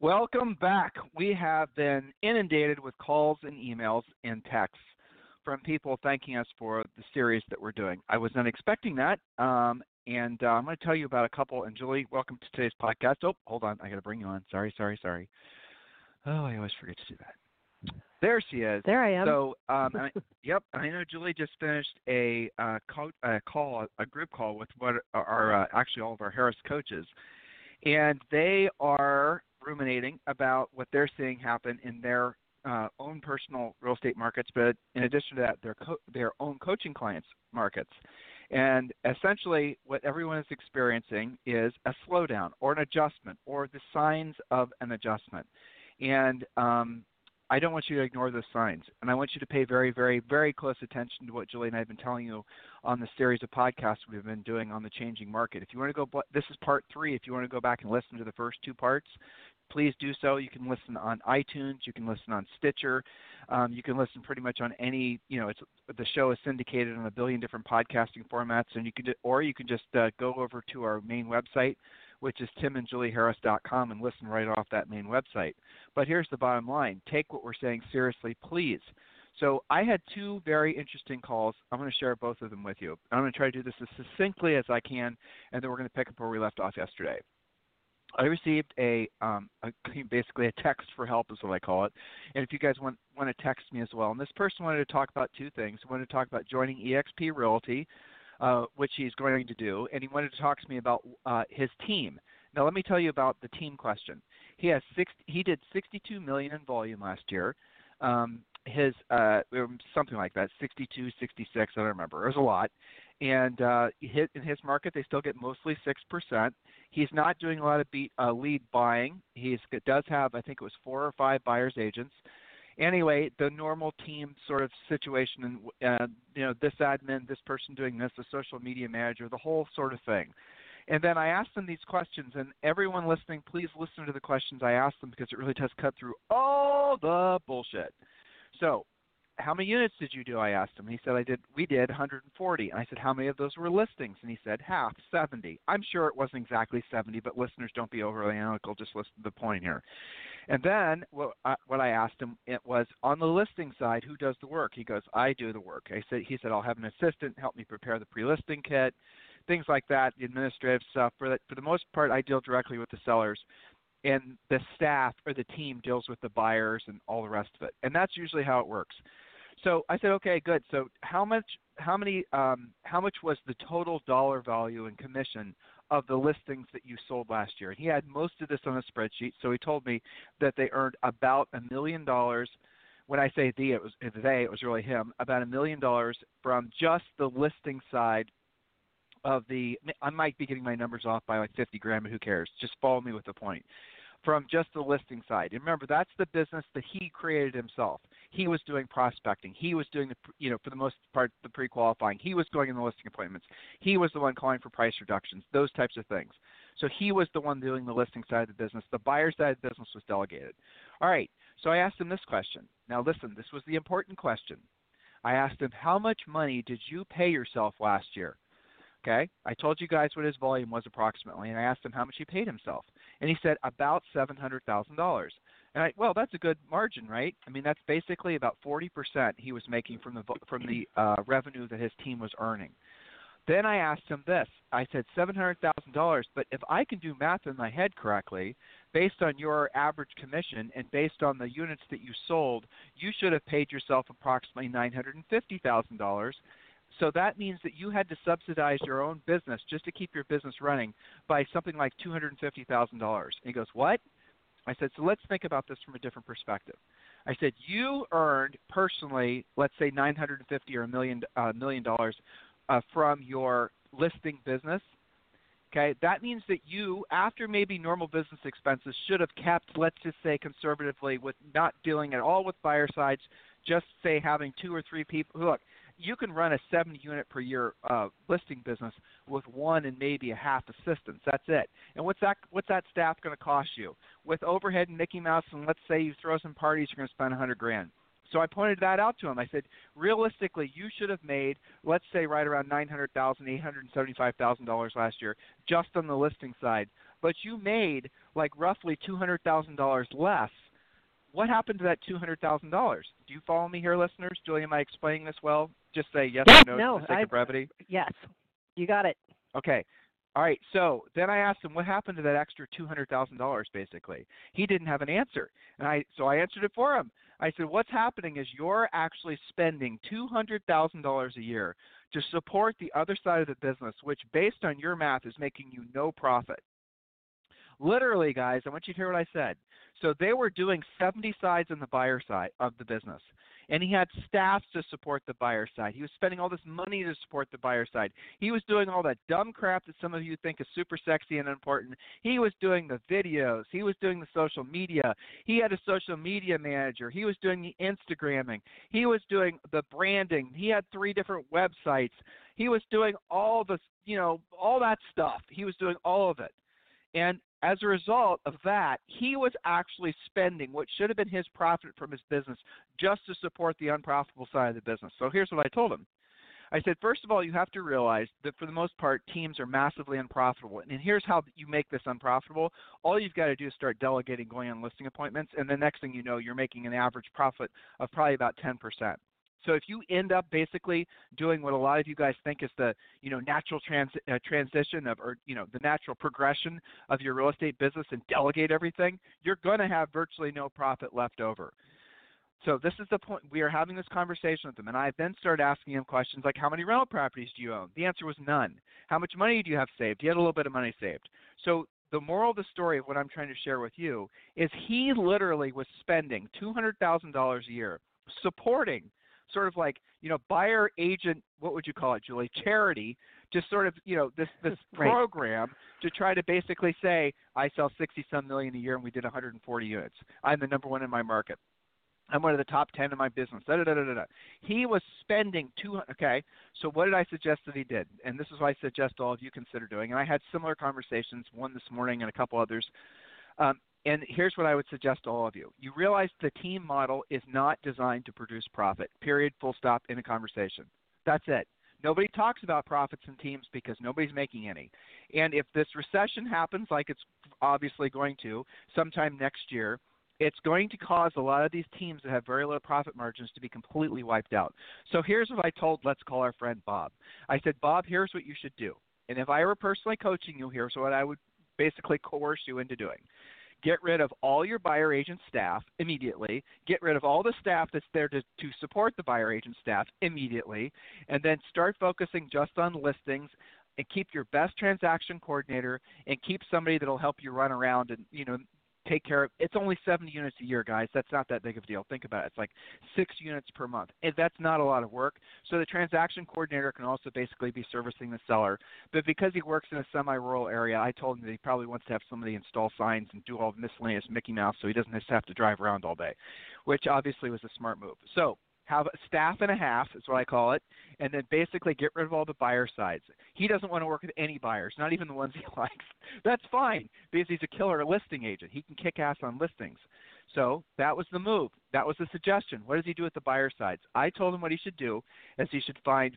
Welcome back. We have been inundated with calls and emails and texts from people thanking us for the series that we're doing. I was not expecting that, um, and uh, I'm going to tell you about a couple. And Julie, welcome to today's podcast. Oh, hold on, I got to bring you on. Sorry, sorry, sorry. Oh, I always forget to do that. There she is. There I am. So, um, I, yep, I know Julie just finished a, uh, co- a call, a group call with what are uh, actually all of our Harris coaches, and they are ruminating about what they're seeing happen in their uh, own personal real estate markets, but in addition to that, their co- their own coaching clients markets. And essentially, what everyone is experiencing is a slowdown or an adjustment or the signs of an adjustment. And um, I don't want you to ignore those signs. And I want you to pay very, very, very close attention to what Julie and I have been telling you on the series of podcasts we've been doing on the changing market. If you want to go, this is part three. If you want to go back and listen to the first two parts, please do so. You can listen on iTunes, you can listen on Stitcher, um, you can listen pretty much on any. You know, it's the show is syndicated on a billion different podcasting formats, and you can or you can just uh, go over to our main website, which is timandjulieharris.com, and listen right off that main website. But here's the bottom line: take what we're saying seriously, please. So I had two very interesting calls. I'm going to share both of them with you. I'm going to try to do this as succinctly as I can, and then we're going to pick up where we left off yesterday. I received a, um, a, basically a text for help is what I call it. And if you guys want want to text me as well, and this person wanted to talk about two things. He wanted to talk about joining EXP Realty, uh, which he's going to do, and he wanted to talk to me about uh, his team. Now let me tell you about the team question. He has six. He did 62 million in volume last year. Um, his uh, something like that, 62, 66. I don't remember. It was a lot. And uh, hit in his market, they still get mostly six percent. He's not doing a lot of beat, uh, lead buying. He does have, I think it was four or five buyers agents. Anyway, the normal team sort of situation, and uh, you know, this admin, this person doing this, the social media manager, the whole sort of thing. And then I asked them these questions, and everyone listening, please listen to the questions I asked them because it really does cut through all the bullshit. So how many units did you do? I asked him. He said I did. We did 140. And I said how many of those were listings? And he said half, 70. I'm sure it wasn't exactly 70, but listeners don't be overly analytical. Just listen to the point here. And then what I, what I asked him it was on the listing side, who does the work? He goes, I do the work. I said he said I'll have an assistant help me prepare the pre-listing kit, things like that, the administrative stuff. For the, for the most part, I deal directly with the sellers and the staff or the team deals with the buyers and all the rest of it. And that's usually how it works. So I said, okay, good. So how much, how many, um, how much was the total dollar value and commission of the listings that you sold last year? And he had most of this on a spreadsheet. So he told me that they earned about a million dollars. When I say the, it was they, it was really him. About a million dollars from just the listing side of the. I might be getting my numbers off by like 50 grand, but who cares? Just follow me with the point from just the listing side. And remember, that's the business that he created himself. He was doing prospecting. He was doing the, you know, for the most part, the pre-qualifying. He was going in the listing appointments. He was the one calling for price reductions, those types of things. So he was the one doing the listing side of the business. The buyer side of the business was delegated. All right. So I asked him this question. Now listen, this was the important question. I asked him, how much money did you pay yourself last year? Okay. I told you guys what his volume was approximately, and I asked him how much he paid himself and he said about seven hundred thousand dollars. And I, well, that's a good margin, right? I mean, that's basically about forty percent he was making from the from the uh, revenue that his team was earning. Then I asked him this. I said seven hundred thousand dollars, but if I can do math in my head correctly, based on your average commission and based on the units that you sold, you should have paid yourself approximately nine hundred and fifty thousand dollars so that means that you had to subsidize your own business just to keep your business running by something like $250,000. He goes, What? I said, So let's think about this from a different perspective. I said, You earned personally, let's say 950 or a million, uh, million dollars uh, from your listing business. Okay, that means that you, after maybe normal business expenses, should have kept, let's just say conservatively, with not dealing at all with buyer sides, just say having two or three people. Look, you can run a 70 unit per year uh, listing business with one and maybe a half assistants. That's it. And what's that? What's that staff going to cost you? With overhead and Mickey Mouse, and let's say you throw some parties, you're going to spend 100 grand. So I pointed that out to him. I said, realistically, you should have made, let's say, right around nine hundred thousand, eight hundred seventy-five thousand dollars last year, just on the listing side. But you made like roughly two hundred thousand dollars less. What happened to that two hundred thousand dollars? Do you follow me here, listeners? Julie, am I explaining this well? Just say yes yeah, or no, no for the sake I, of brevity. Yes, you got it. Okay. All right. So then I asked him what happened to that extra two hundred thousand dollars. Basically, he didn't have an answer, and I so I answered it for him. I said, what's happening is you're actually spending $200,000 a year to support the other side of the business, which, based on your math, is making you no profit. Literally, guys, I want you to hear what I said. So they were doing 70 sides on the buyer side of the business and he had staff to support the buyer side. He was spending all this money to support the buyer side. He was doing all that dumb crap that some of you think is super sexy and important. He was doing the videos. He was doing the social media. He had a social media manager. He was doing the Instagramming. He was doing the branding. He had three different websites. He was doing all the, you know, all that stuff. He was doing all of it. And as a result of that, he was actually spending what should have been his profit from his business just to support the unprofitable side of the business. So here's what I told him. I said, first of all, you have to realize that for the most part, teams are massively unprofitable. And here's how you make this unprofitable. All you've got to do is start delegating going on listing appointments, and the next thing you know, you're making an average profit of probably about 10%. So if you end up basically doing what a lot of you guys think is the you know natural trans- uh, transition of or you know the natural progression of your real estate business and delegate everything, you're going to have virtually no profit left over. So this is the point. We are having this conversation with them, and I then started asking him questions like, "How many rental properties do you own?" The answer was none. How much money do you have saved? He had a little bit of money saved. So the moral of the story of what I'm trying to share with you is he literally was spending $200,000 a year supporting sort of like you know buyer agent what would you call it julie charity to sort of you know this this right. program to try to basically say i sell 60 some million a year and we did 140 units i'm the number one in my market I'm one of the top 10 in my business. Da, da, da, da, da. He was spending 200. Okay, so what did I suggest that he did? And this is what I suggest all of you consider doing. And I had similar conversations, one this morning and a couple others. Um, and here's what I would suggest to all of you. You realize the team model is not designed to produce profit. Period, full stop, in a conversation. That's it. Nobody talks about profits in teams because nobody's making any. And if this recession happens, like it's obviously going to, sometime next year, it's going to cause a lot of these teams that have very low profit margins to be completely wiped out. So here's what I told, let's call our friend Bob. I said, Bob, here's what you should do. And if I were personally coaching you, here's what I would basically coerce you into doing. Get rid of all your buyer agent staff immediately. Get rid of all the staff that's there to, to support the buyer agent staff immediately. And then start focusing just on listings and keep your best transaction coordinator and keep somebody that'll help you run around and you know take care of it's only 70 units a year guys. That's not that big of a deal. Think about it. It's like six units per month. And that's not a lot of work. So the transaction coordinator can also basically be servicing the seller. But because he works in a semi-rural area i told him that he probably wants to have somebody install signs and do all the miscellaneous mickey mouse so he doesn't just have to drive around all day which obviously was a smart move. So have a staff and a half is what I call it, and then basically get rid of all the buyer sides. He doesn't want to work with any buyers, not even the ones he likes. That's fine because he's a killer listing agent. He can kick ass on listings. So that was the move. That was the suggestion. What does he do with the buyer sides? I told him what he should do is he should find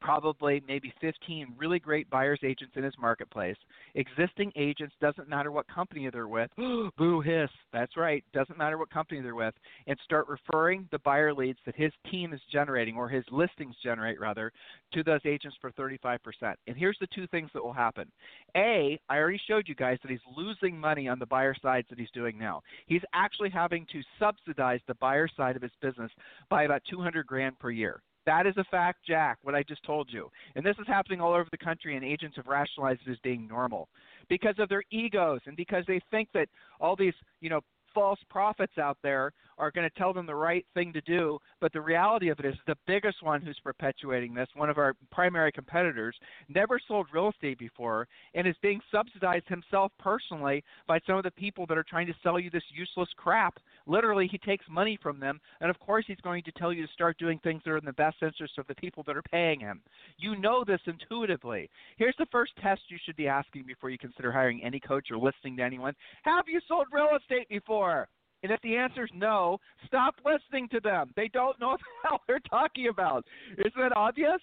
probably maybe 15 really great buyers agents in his marketplace. Existing agents doesn't matter what company they're with. Boo hiss. That's right. Doesn't matter what company they're with and start referring the buyer leads that his team is generating or his listings generate rather to those agents for 35%. And here's the two things that will happen. A, I already showed you guys that he's losing money on the buyer sides that he's doing now. He's actually having to subsidize the buyer side of his business by about 200 grand per year. That is a fact, Jack, what I just told you. And this is happening all over the country, and agents have rationalized it as being normal because of their egos and because they think that all these, you know, false prophets out there are going to tell them the right thing to do, but the reality of it is the biggest one who's perpetuating this, one of our primary competitors, never sold real estate before and is being subsidized himself personally by some of the people that are trying to sell you this useless crap. Literally, he takes money from them, and of course, he's going to tell you to start doing things that are in the best interest of the people that are paying him. You know this intuitively. Here's the first test you should be asking before you consider hiring any coach or listening to anyone Have you sold real estate before? And if the answer is no, stop listening to them. They don't know what the hell they're talking about. Isn't that obvious?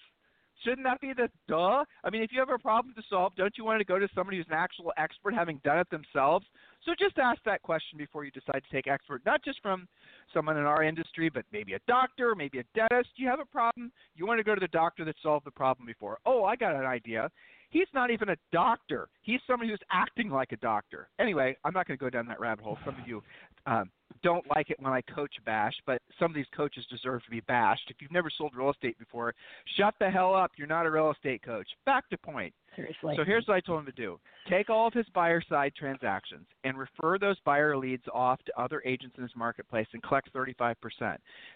Shouldn't that be the duh? I mean, if you have a problem to solve, don't you want to go to somebody who's an actual expert having done it themselves? So just ask that question before you decide to take expert, not just from someone in our industry, but maybe a doctor, maybe a dentist. You have a problem, you want to go to the doctor that solved the problem before. Oh, I got an idea. He's not even a doctor. He's somebody who's acting like a doctor. Anyway, I'm not going to go down that rabbit hole. Some of you um, don't like it when I coach bash, but some of these coaches deserve to be bashed. If you've never sold real estate before, shut the hell up. You're not a real estate coach. Back to point. Seriously. So here's what I told him to do take all of his buyer side transactions and refer those buyer leads off to other agents in his marketplace and collect 35%.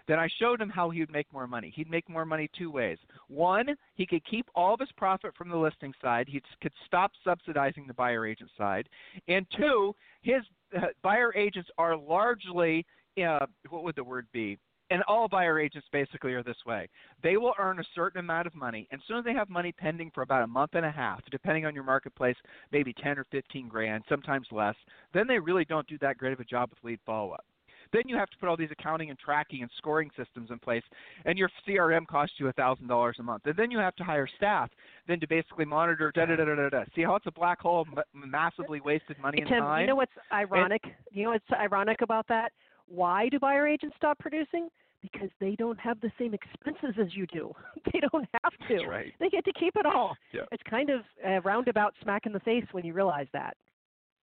Then I showed him how he would make more money. He'd make more money two ways. One, he could keep all of his profit from the listing side, he could stop subsidizing the buyer agent side. And two, his uh, buyer agents are largely, uh, what would the word be? And all buyer agents basically are this way. They will earn a certain amount of money, and as soon as they have money pending for about a month and a half, depending on your marketplace, maybe 10 or 15 grand, sometimes less, then they really don't do that great of a job with lead follow up. Then you have to put all these accounting and tracking and scoring systems in place, and your CRM costs you $1,000 a month. And then you have to hire staff then to basically monitor da da da da da. See how it's a black hole, massively wasted money and Tim, time. You know what's ironic? And, you know what's ironic about that? Why do buyer agents stop producing? Because they don't have the same expenses as you do. they don't have to. That's right. They get to keep it all. Yeah. It's kind of a roundabout smack in the face when you realize that.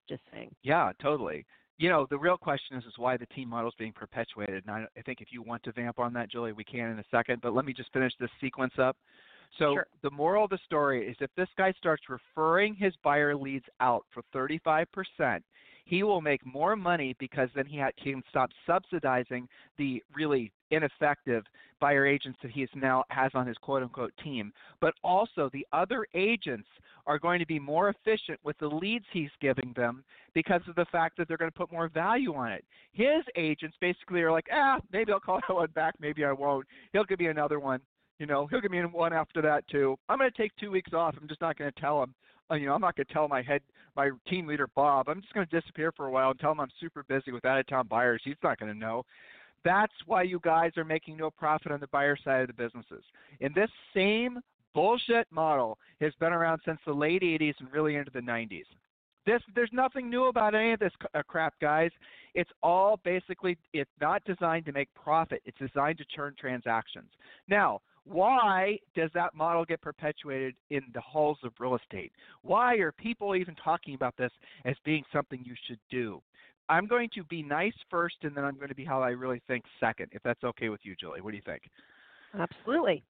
Just saying. Yeah, totally you know, the real question is, is why the team model is being perpetuated. And I, I, think if you want to vamp on that, Julie, we can in a second. But let me just finish this sequence up. So sure. the moral of the story is if this guy starts referring his buyer leads out for 35%, he will make more money because then he, can stop subsidizing the really ineffective buyer agents that he now has on his quote unquote team. But also the other agents are going to be more efficient with the leads he's giving them because of the fact that they're going to put more value on it. His agents basically are like, ah, maybe I'll call that one back, maybe I won't. He'll give me another one. You know, he'll give me one after that too. I'm going to take two weeks off. I'm just not going to tell him. Uh, you know, I'm not going to tell my head, my team leader Bob. I'm just going to disappear for a while and tell him I'm super busy with out-of-town buyers. He's not going to know. That's why you guys are making no profit on the buyer side of the businesses. In this same bullshit model has been around since the late 80s and really into the 90s. This, there's nothing new about any of this uh, crap, guys. It's all basically, it's not designed to make profit. It's designed to churn transactions. Now, why does that model get perpetuated in the halls of real estate? Why are people even talking about this as being something you should do? I'm going to be nice first, and then I'm going to be how I really think second, if that's okay with you, Julie. What do you think? Absolutely.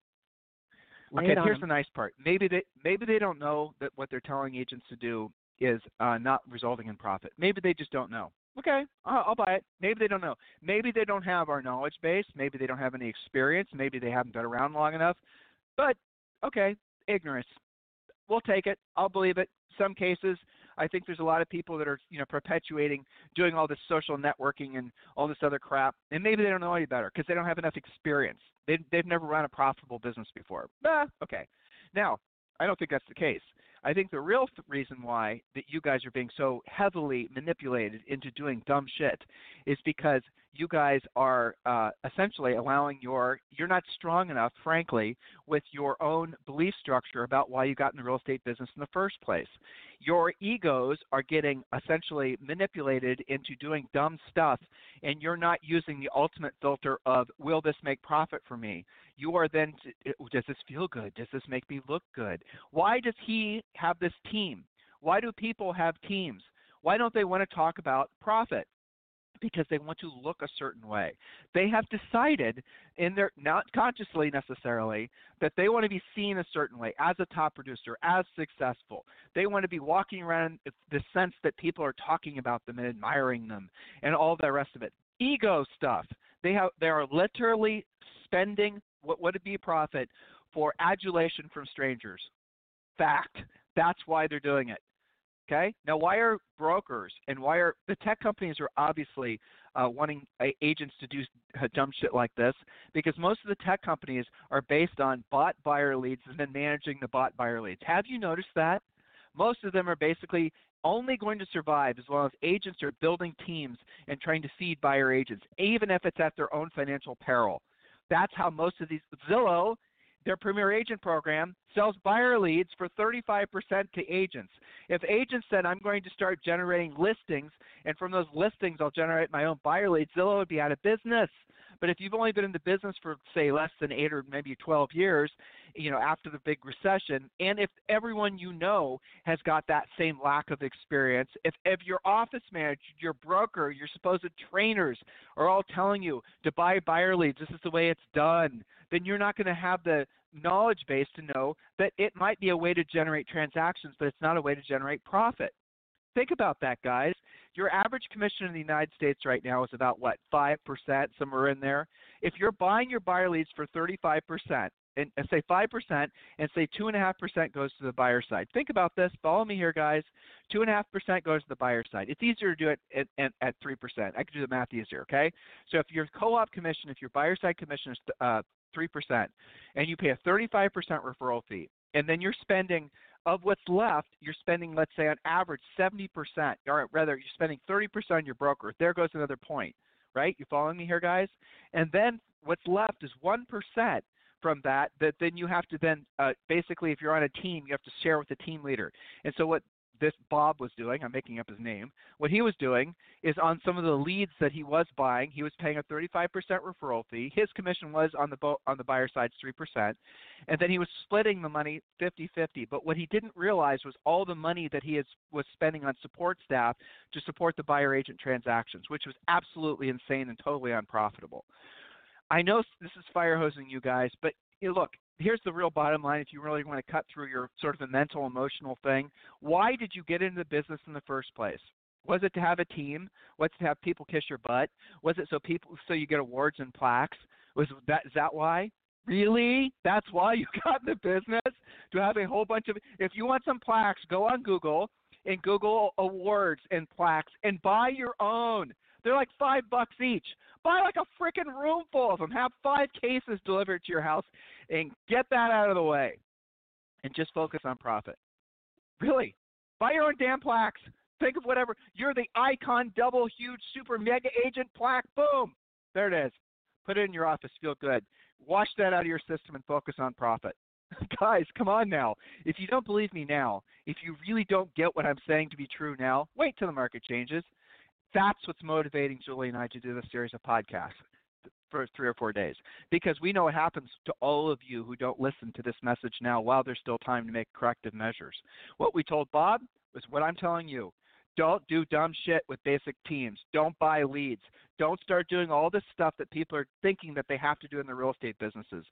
Lay okay, here's the nice part. Maybe they maybe they don't know that what they're telling agents to do is uh, not resulting in profit. Maybe they just don't know. Okay, I'll, buy it. Maybe they don't know. Maybe they don't have our knowledge base. Maybe they don't have any experience. Maybe they haven't been around long enough. But okay, ignorance. We'll take it. I'll believe it. Some cases, I think there's a lot of people that are you know perpetuating doing all this social networking and all this other crap, and maybe they don't know any better because they don't have enough experience. They, they've never run a profitable business before. Ah, okay. Now, I don't think that's the case. I think the real th- reason why that you guys are being so heavily manipulated into doing dumb shit is because you guys are uh, essentially allowing your you're not strong enough, frankly, with your own belief structure about why you got in the real estate business in the first place. Your egos are getting essentially manipulated into doing dumb stuff, and you're not using the ultimate filter of will this make profit for me. You are then does this feel good? Does this make me look good? Why does he have this team? Why do people have teams? Why don't they want to talk about profit? Because they want to look a certain way. They have decided in their not consciously necessarily that they want to be seen a certain way as a top producer, as successful. They want to be walking around the sense that people are talking about them and admiring them and all the rest of it. Ego stuff. They have they are literally spending what would be profit for adulation from strangers. Fact. That's why they're doing it. Okay. Now, why are brokers and why are the tech companies are obviously uh, wanting uh, agents to do uh, dumb shit like this? Because most of the tech companies are based on bot buyer leads and then managing the bot buyer leads. Have you noticed that? Most of them are basically only going to survive as long as agents are building teams and trying to feed buyer agents, even if it's at their own financial peril. That's how most of these Zillow their Premier Agent program sells buyer leads for 35% to agents. If agents said, I'm going to start generating listings, and from those listings, I'll generate my own buyer leads, Zillow would be out of business. But if you've only been in the business for, say, less than eight or maybe 12 years, you know, after the big recession, and if everyone you know has got that same lack of experience, if, if your office manager, your broker, your supposed trainers are all telling you to buy buyer leads, this is the way it's done, then you're not going to have the knowledge base to know that it might be a way to generate transactions, but it's not a way to generate profit. Think about that, guys. Your average commission in the United States right now is about what, 5%, somewhere in there? If you're buying your buyer leads for 35%, and, and say 5%, and say 2.5% goes to the buyer side. Think about this. Follow me here, guys. 2.5% goes to the buyer side. It's easier to do it at, at 3%. I can do the math easier, okay? So if your co op commission, if your buyer side commission is uh, 3%, and you pay a 35% referral fee, and then you're spending of what's left, you're spending, let's say, on average 70%, or rather, you're spending 30% on your broker. There goes another point, right? You following me here, guys? And then what's left is 1% from that that then you have to then uh, basically if you're on a team you have to share with the team leader and so what this Bob was doing, I'm making up his name, what he was doing is on some of the leads that he was buying, he was paying a 35% referral fee. His commission was on the bo- on the buyer side 3%, and then he was splitting the money 50-50. But what he didn't realize was all the money that he is, was spending on support staff to support the buyer agent transactions, which was absolutely insane and totally unprofitable. I know this is fire hosing you guys, but you know, look, here's the real bottom line if you really want to cut through your sort of a mental emotional thing. Why did you get into the business in the first place? Was it to have a team? Was it to have people kiss your butt? Was it so people so you get awards and plaques? Was that is that why? Really? That's why you got in the business? To have a whole bunch of if you want some plaques go on google and google awards and plaques and buy your own they're like five bucks each buy like a freaking room full of them have five cases delivered to your house and get that out of the way and just focus on profit. Really, buy your own damn plaques. Think of whatever. You're the icon, double, huge, super, mega agent plaque. Boom. There it is. Put it in your office. Feel good. Wash that out of your system and focus on profit. Guys, come on now. If you don't believe me now, if you really don't get what I'm saying to be true now, wait till the market changes. That's what's motivating Julie and I to do this series of podcasts for three or four days because we know what happens to all of you who don't listen to this message now while there's still time to make corrective measures. What we told Bob was what I'm telling you. Don't do dumb shit with basic teams. Don't buy leads. Don't start doing all this stuff that people are thinking that they have to do in their real estate businesses.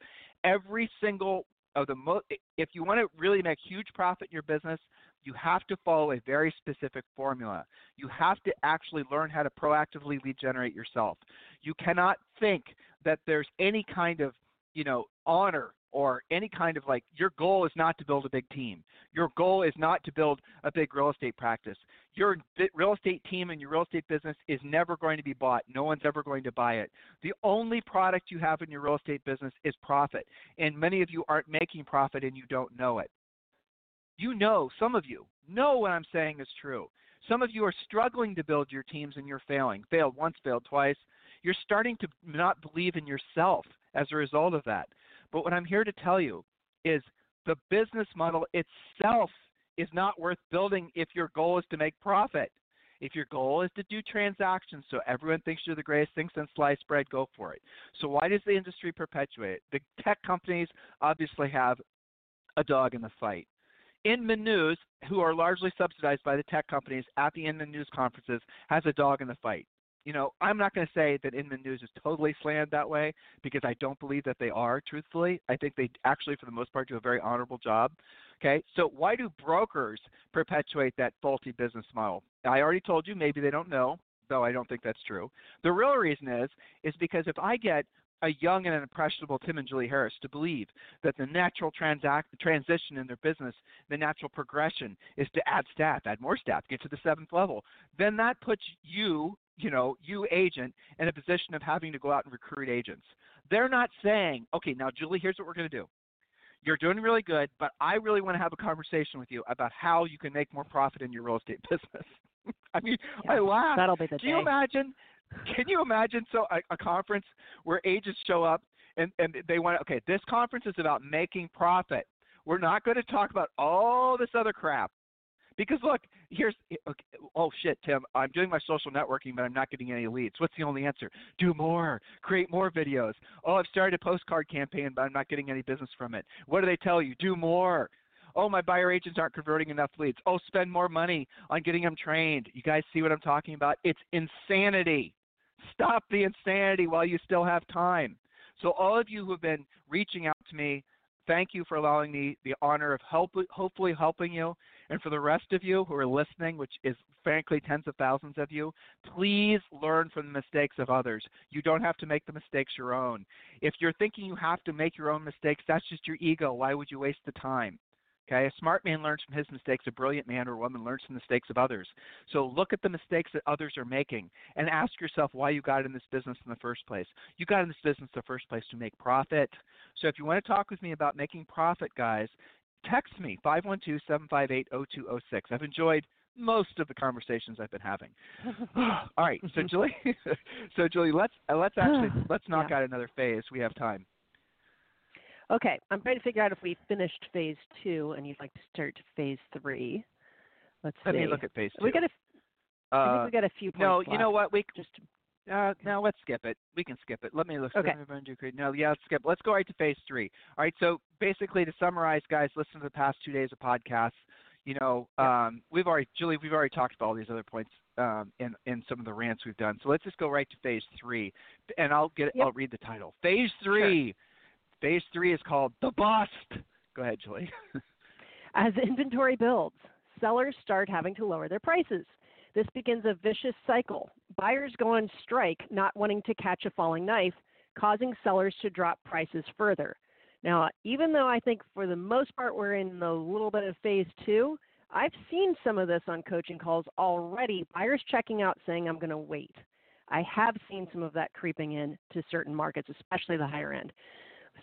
Every single of the mo- if you want to really make huge profit in your business, you have to follow a very specific formula. You have to actually learn how to proactively lead generate yourself. You cannot think that there's any kind of, you know, honor or any kind of like your goal is not to build a big team. Your goal is not to build a big real estate practice. Your real estate team and your real estate business is never going to be bought. No one's ever going to buy it. The only product you have in your real estate business is profit. And many of you aren't making profit and you don't know it. You know, some of you know what I'm saying is true. Some of you are struggling to build your teams and you're failing. Failed once, failed twice. You're starting to not believe in yourself as a result of that. But what I'm here to tell you is the business model itself is not worth building if your goal is to make profit. If your goal is to do transactions so everyone thinks you're the greatest thing since sliced bread, go for it. So why does the industry perpetuate it? The tech companies obviously have a dog in the fight. Inman News, who are largely subsidized by the tech companies at the Inman News conferences, has a dog in the fight. you know, I'm not going to say that Inman News is totally slanted that way because I don't believe that they are. Truthfully, I think they actually, for the most part, do a very honorable job. Okay, so why do brokers perpetuate that faulty business model? I already told you maybe they don't know, though I don't think that's true. The real reason is is because if I get a young and impressionable Tim and Julie Harris to believe that the natural transact, transition in their business, the natural progression is to add staff, add more staff, get to the seventh level, then that puts you, you know, you agent in a position of having to go out and recruit agents. They're not saying, okay, now Julie, here's what we're going to do. You're doing really good, but I really want to have a conversation with you about how you can make more profit in your real estate business. I mean, yeah, I laugh. That'll be the Do day. you imagine can you imagine so a, a conference where agents show up and, and they want okay, this conference is about making profit. We're not going to talk about all this other crap. Because look, here's eh, okay, oh shit, Tim, I'm doing my social networking, but I'm not getting any leads. What's the only answer? Do more, create more videos. Oh, I've started a postcard campaign, but I'm not getting any business from it. What do they tell you? Do more. Oh, my buyer agents aren't converting enough leads. Oh, spend more money on getting them trained. You guys see what I'm talking about? It's insanity. Stop the insanity while you still have time. So, all of you who have been reaching out to me, thank you for allowing me the honor of help, hopefully helping you. And for the rest of you who are listening, which is frankly tens of thousands of you, please learn from the mistakes of others. You don't have to make the mistakes your own. If you're thinking you have to make your own mistakes, that's just your ego. Why would you waste the time? Okay, a smart man learns from his mistakes. A brilliant man or woman learns from the mistakes of others. So look at the mistakes that others are making and ask yourself why you got in this business in the first place. You got in this business in the first place to make profit. So if you want to talk with me about making profit, guys, text me 512-758-0206. I've enjoyed most of the conversations I've been having. All right, so Julie, so Julie, let's uh, let's actually let's knock Yeah. out another phase. We have time. Okay, I'm trying to figure out if we finished phase two and you'd like to start phase three. Let's Let see. me look at phase two. we got a, I Uh, think we got a few points no, you know what? We Just Uh, no, let's skip it. We can skip it. Let me look. Okay. let me run to create- No, yeah, let's skip. Let's go right to phase three. All right. So basically, to summarize, guys, listen to the past two days of podcasts. You know, um, we've already, Julie, we've already talked about all these other points um, in in some of the rants we've done. So let's just go right to phase three, and I'll get. Yep. I'll read the title. Phase three. Phase three is called the bust. Go ahead, Julie. As inventory builds, sellers start having to lower their prices. This begins a vicious cycle. Buyers go on strike, not wanting to catch a falling knife, causing sellers to drop prices further. Now, even though I think for the most part we're in a little bit of phase two, I've seen some of this on coaching calls already. Buyers checking out saying, I'm going to wait. I have seen some of that creeping in to certain markets, especially the higher end.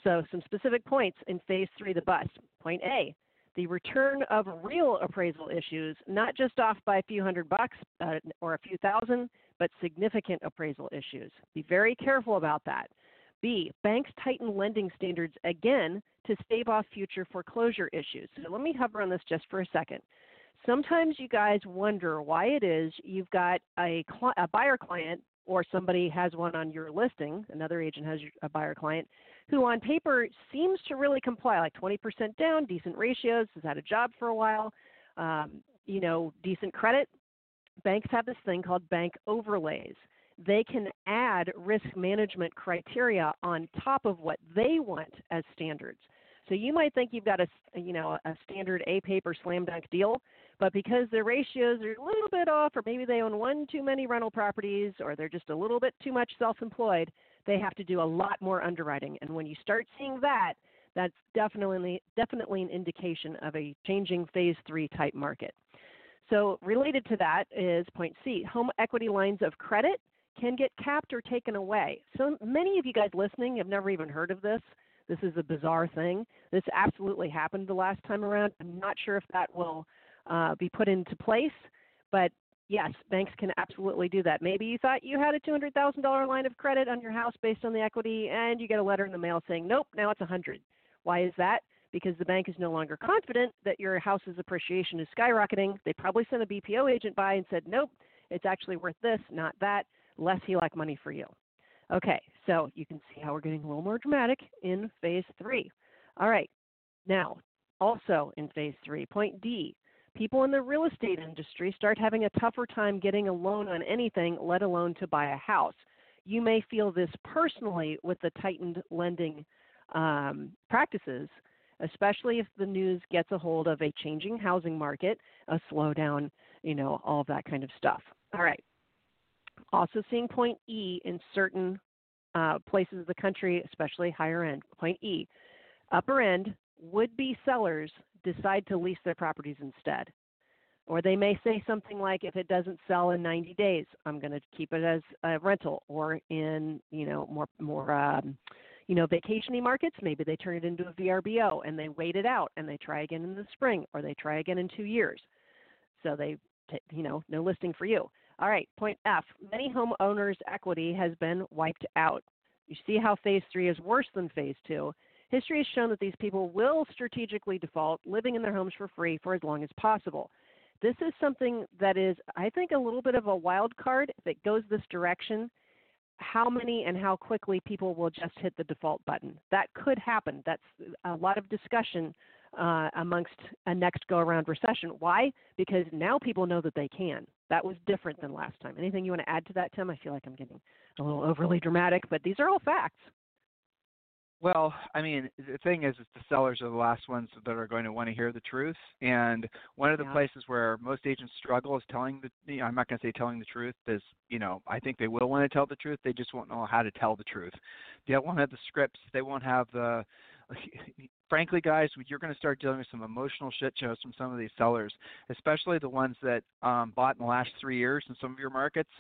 So, some specific points in phase three, the bust. Point A, the return of real appraisal issues, not just off by a few hundred bucks uh, or a few thousand, but significant appraisal issues. Be very careful about that. B, banks tighten lending standards again to stave off future foreclosure issues. So let me hover on this just for a second. Sometimes you guys wonder why it is you've got a, a buyer client or somebody has one on your listing, another agent has a buyer client, who on paper seems to really comply, like 20% down, decent ratios, has had a job for a while, um, you know, decent credit. Banks have this thing called bank overlays. They can add risk management criteria on top of what they want as standards. So you might think you've got a, you know, a standard A paper slam dunk deal, but because their ratios are a little bit off, or maybe they own one too many rental properties, or they're just a little bit too much self-employed, they have to do a lot more underwriting. And when you start seeing that, that's definitely definitely an indication of a changing phase three type market. So related to that is point C, home equity lines of credit can get capped or taken away. So many of you guys listening have never even heard of this. This is a bizarre thing. This absolutely happened the last time around. I'm not sure if that will uh, be put into place, but yes, banks can absolutely do that. Maybe you thought you had a $200,000 line of credit on your house based on the equity, and you get a letter in the mail saying, nope, now it's 100. Why is that? Because the bank is no longer confident that your house's appreciation is skyrocketing. They probably sent a BPO agent by and said, nope, it's actually worth this, not that. Less HELOC money for you. Okay, so you can see how we're getting a little more dramatic in phase three. All right, now, also in phase three, point D, People in the real estate industry start having a tougher time getting a loan on anything, let alone to buy a house. You may feel this personally with the tightened lending um, practices, especially if the news gets a hold of a changing housing market, a slowdown, you know, all of that kind of stuff. All right. Also seeing point E in certain uh, places of the country, especially higher end. Point E, upper end would be sellers decide to lease their properties instead. Or they may say something like, if it doesn't sell in 90 days, I'm going to keep it as a rental. Or in, you know, more more, um, you know, vacationy markets, maybe they turn it into a VRBO and they wait it out and they try again in the spring or they try again in two years. So they, you know, no listing for you. All right, point F. Many homeowners' equity has been wiped out. You see how phase three is worse than phase two. History has shown that these people will strategically default, living in their homes for free for as long as possible. This is something that is, I think, a little bit of a wild card. It goes this direction, how many and how quickly people will just hit the default button. That could happen. That's a lot of discussion uh, amongst a next go around recession. Why? Because now people know that they can. That was different than last time. Anything you want to add to that, Tim? I feel like I'm getting a little overly dramatic, but these are all facts. Well, I mean, the thing is, is the sellers are the last ones that are going to want to hear the truth. And one of the yeah. places where most agents struggle is telling the. You know, I'm not going to say telling the truth. Is you know, I think they will want to tell the truth. They just won't know how to tell the truth. They won't have the scripts. They won't have the. Frankly, guys, you're going to start dealing with some emotional shit shows from some of these sellers, especially the ones that um, bought in the last three years in some of your markets.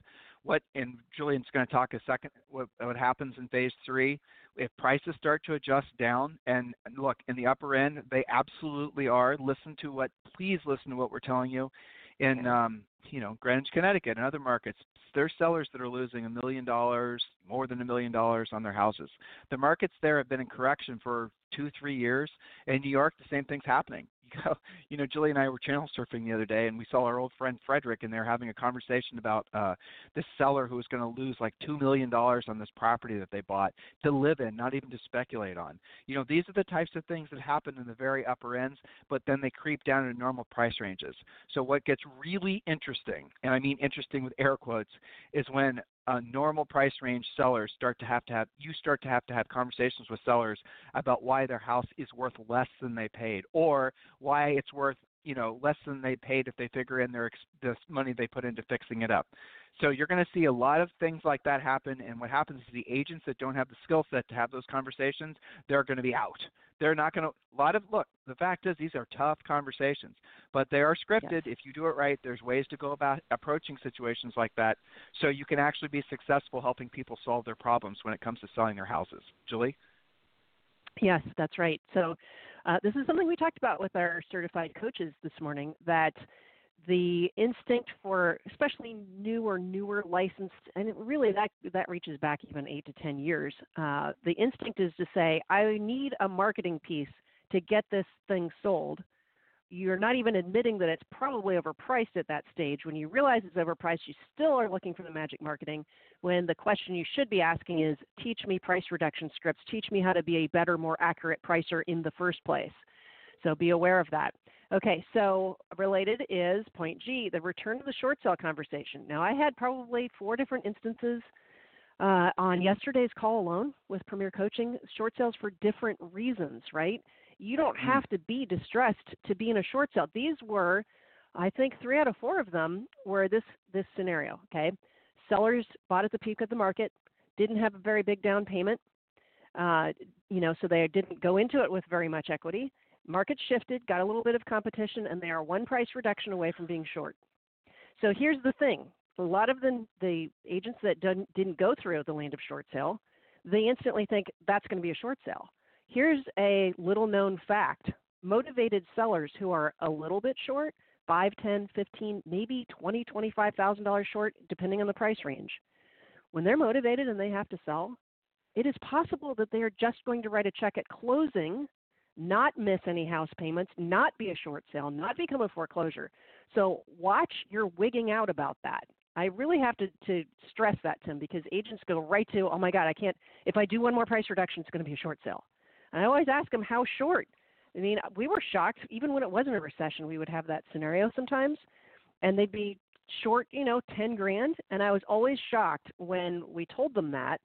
What and Julian's going to talk a second. What what happens in phase three? If prices start to adjust down and look in the upper end they absolutely are. Listen to what please listen to what we're telling you in um you know greenwich connecticut and other markets. There's sellers that are losing a million dollars more than a million dollars on their houses. The markets there have been in correction for two three years. In new york the same thing's happening go, you know, Julie and I were channel surfing the other day, and we saw our old friend Frederick, and they're having a conversation about uh, this seller who was going to lose like two million dollars on this property that they bought to live in, not even to speculate on. You know, these are the types of things that happen in the very upper ends, but then they creep down into normal price ranges. So what gets really interesting, and I mean interesting with air quotes, is when uh, normal price range sellers start to have to have you start to have to have conversations with sellers about why their house is worth less than they paid or why it's worth you know less than they paid if they figure in their this money they put into fixing it up so you're going to see a lot of things like that happen and what happens is the agents that don't have the skill set to have those conversations they're going to be out. They're not going to a lot of look the fact is these are tough conversations but they are scripted. Yes. if you do it right there's ways to go about approaching situations like that so you can actually be successful helping people solve their problems when it comes to selling their houses. Julie? Yes that's right. So uh, this is something we talked about with our certified coaches this morning that the instinct for especially new or newer licensed and really that that reaches back even eight to ten years uh, the instinct is to say i need a marketing piece to get this thing sold. You're not even admitting that it's probably overpriced at that stage. When you realize it's overpriced you still are looking for the magic marketing when the question you should be asking is teach me price reduction scripts. Teach me how to be a better more accurate pricer in the first place. So be aware of that Okay, so related is point G, the return to the short sale conversation. Now, I had probably four different instances uh, on yesterday's call alone with Premier Coaching, short sales for different reasons, right? You don't hmm. have to be distressed to be in a short sale. These were, I think, three out of four of them were this this scenario. Okay, sellers bought at the peak of the market, didn't have a very big down payment, uh, you know, so they didn't go into it with very much equity Market shifted, got a little bit of competition, and they are one price reduction away from being short. So here's the thing a lot of the, the agents that didn't, didn't go through the land of short sale, they instantly think that's going to be a short sale. Here's a little known fact motivated sellers who are a little bit short, 5, 10, 15, maybe 20, 25,000 dollars short depending on the price range. When they're motivated and they have to sell, it is possible that they are just going to write a check at closing not miss any house payments, not be a short sale, not become a foreclosure. So watch your wigging out about that. I really have to, to stress that, Tim, because agents go right to, oh my God, I can't, if I do one more price reduction, it's going to be a short sale. And I always ask them how short. I mean, we were shocked. Even when it wasn't a recession, we would have that scenario sometimes, and they'd be short, you know, 10 grand. And I was always shocked when we told them that.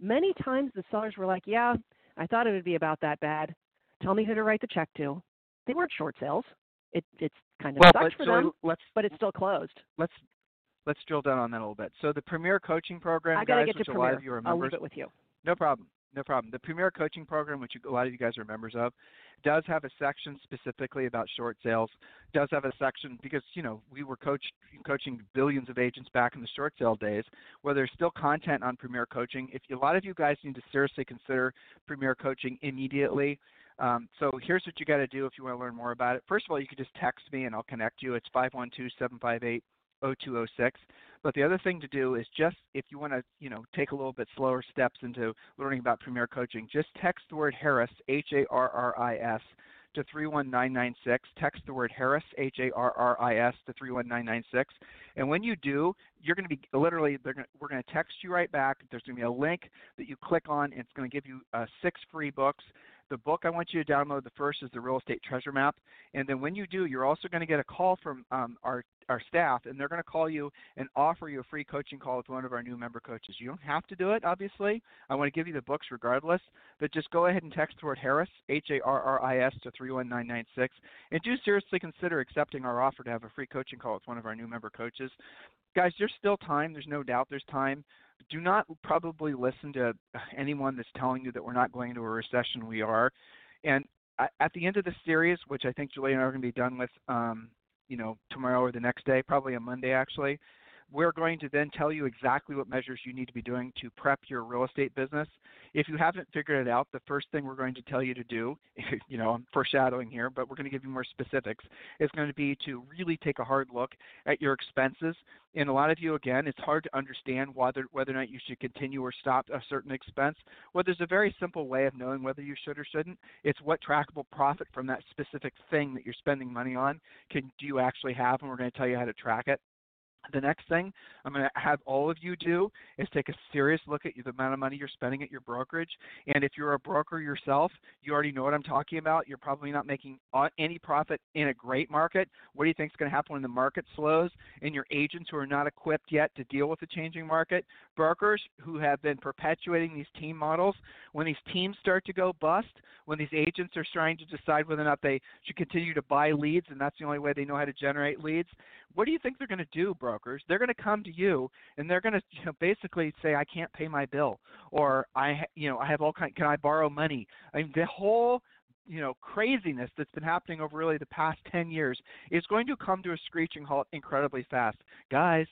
Many times the sellers were like, Yeah, I thought it would be about that bad. Tell me who to write the check to. They weren't short sales. It, it's kind of well, sucked for them, let's, but it's still closed. Let's let's drill down on that a little bit. So the Premier Coaching Program, I gotta guys, get which to a Premier. lot of you are I'll members. leave it with you. No problem. No problem. The Premier Coaching Program, which a lot of you guys are members of, does have a section specifically about short sales. Does have a section because you know we were coached coaching billions of agents back in the short sale days. Where there's still content on Premier Coaching. If a lot of you guys need to seriously consider Premier Coaching immediately. Um, so here's what you got to do if you want to learn more about it. First of all, you can just text me and I'll connect you. It's 512-758 0206. But the other thing to do is just if you want to, you know, take a little bit slower steps into learning about Premier Coaching, just text the word Harris, H A R R I S, to 31996. Text the word Harris, H A R R I S, to 31996. And when you do, you're going to be literally, gonna, we're going to text you right back. There's going to be a link that you click on. And it's going to give you uh, six free books. The book I want you to download, the first is the Real Estate Treasure Map. And then when you do, you're also going to get a call from um, our our staff, and they're going to call you and offer you a free coaching call with one of our new member coaches. You don't have to do it, obviously. I want to give you the books regardless, but just go ahead and text the word Harris, H A R R I S, to 31996, and do seriously consider accepting our offer to have a free coaching call with one of our new member coaches. Guys, there's still time. There's no doubt there's time. Do not probably listen to anyone that's telling you that we're not going into a recession. We are. And at the end of the series, which I think Julie and I are going to be done with um, you know, tomorrow or the next day, probably on Monday actually. We're going to then tell you exactly what measures you need to be doing to prep your real estate business. If you haven't figured it out, the first thing we're going to tell you to do, you know, I'm foreshadowing here, but we're going to give you more specifics, is going to be to really take a hard look at your expenses. And a lot of you, again, it's hard to understand whether, whether or not you should continue or stop a certain expense. Well, there's a very simple way of knowing whether you should or shouldn't. It's what trackable profit from that specific thing that you're spending money on can do you actually have, and we're going to tell you how to track it. The next thing I'm going to have all of you do is take a serious look at the amount of money you're spending at your brokerage. And if you're a broker yourself, you already know what I'm talking about. You're probably not making any profit in a great market. What do you think is going to happen when the market slows and your agents who are not equipped yet to deal with the changing market? Brokers who have been perpetuating these team models, when these teams start to go bust, when these agents are trying to decide whether or not they should continue to buy leads and that's the only way they know how to generate leads, what do you think they're going to do, brokers? They're going to come to you and they're going to you know, basically say, "I can't pay my bill," or "I, you know, I have all kind. Can I borrow money?" I mean, the whole you know craziness that's been happening over really the past 10 years is going to come to a screeching halt incredibly fast guys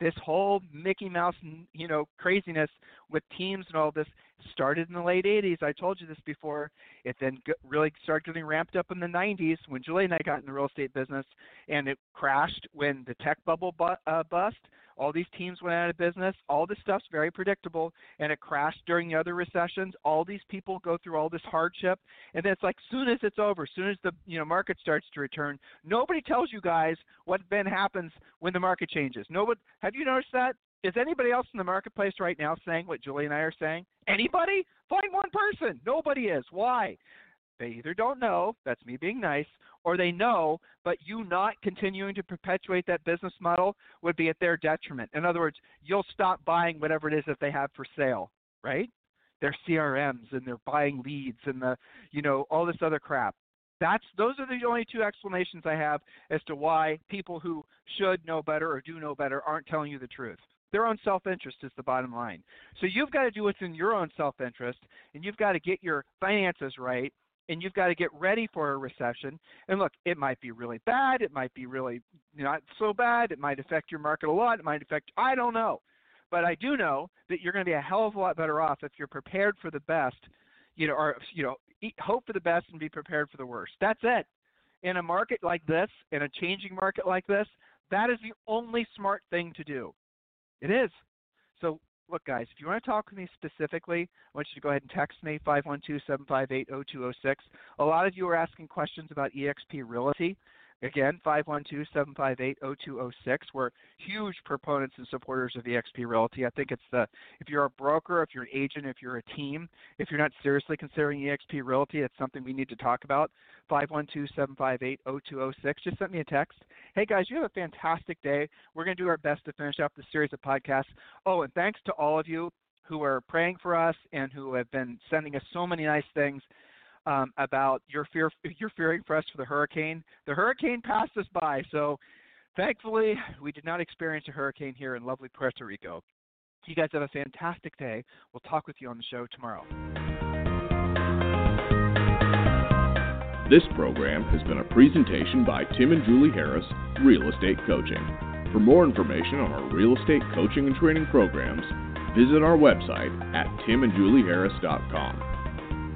this whole Mickey Mouse, you know, craziness with teams and all this started in the late 80s. I told you this before. It then really started getting ramped up in the 90s when Julie and I got in the real estate business, and it crashed when the tech bubble bu- uh, bust. All these teams went out of business. All this stuff's very predictable, and it crashed during the other recessions. All these people go through all this hardship, and then it's like soon as it's over, soon as the you know market starts to return, nobody tells you guys what then happens when the market changes. Nobody. Have you noticed that? Is anybody else in the marketplace right now saying what Julie and I are saying? Anybody? Find one person. Nobody is. Why? They either don't know, that's me being nice, or they know, but you not continuing to perpetuate that business model would be at their detriment. In other words, you'll stop buying whatever it is that they have for sale, right? Their CRMs and they're buying leads and the, you know, all this other crap. That's those are the only two explanations I have as to why people who should know better or do know better aren't telling you the truth. Their own self interest is the bottom line. So you've got to do what's in your own self interest, and you've got to get your finances right, and you've got to get ready for a recession. And look, it might be really bad, it might be really not so bad, it might affect your market a lot, it might affect, I don't know. But I do know that you're going to be a hell of a lot better off if you're prepared for the best, you know, or, you know, hope for the best and be prepared for the worst. That's it. In a market like this, in a changing market like this, that is the only smart thing to do. It is. So look, guys, if you want to talk with me specifically, I want you to go ahead and text me 512-758-0206. A lot of you are asking questions about eXp Realty. Again, 512-758-0206. We're huge proponents and supporters of eXp Realty. I think it's the if you're a broker, if you're an agent, if you're a team, if you're not seriously considering eXp Realty, it's something we need to talk about. 512-758-0206. Just send me a text. Hey guys, you have a fantastic day. We're going to do our best to finish up the series of podcasts. Oh, and thanks to all of you who are praying for us and who have been sending us so many nice things um, about your fear you're fearing for us for the hurricane. The hurricane passed us by, so thankfully we did not experience a hurricane here in lovely Puerto Rico. You guys have a fantastic day. We'll talk with you on the show tomorrow. This program has been a presentation by Tim and Julie Harris, Real Estate Coaching. For more information on our real estate coaching and training programs, visit our website at timandjulieharris.com.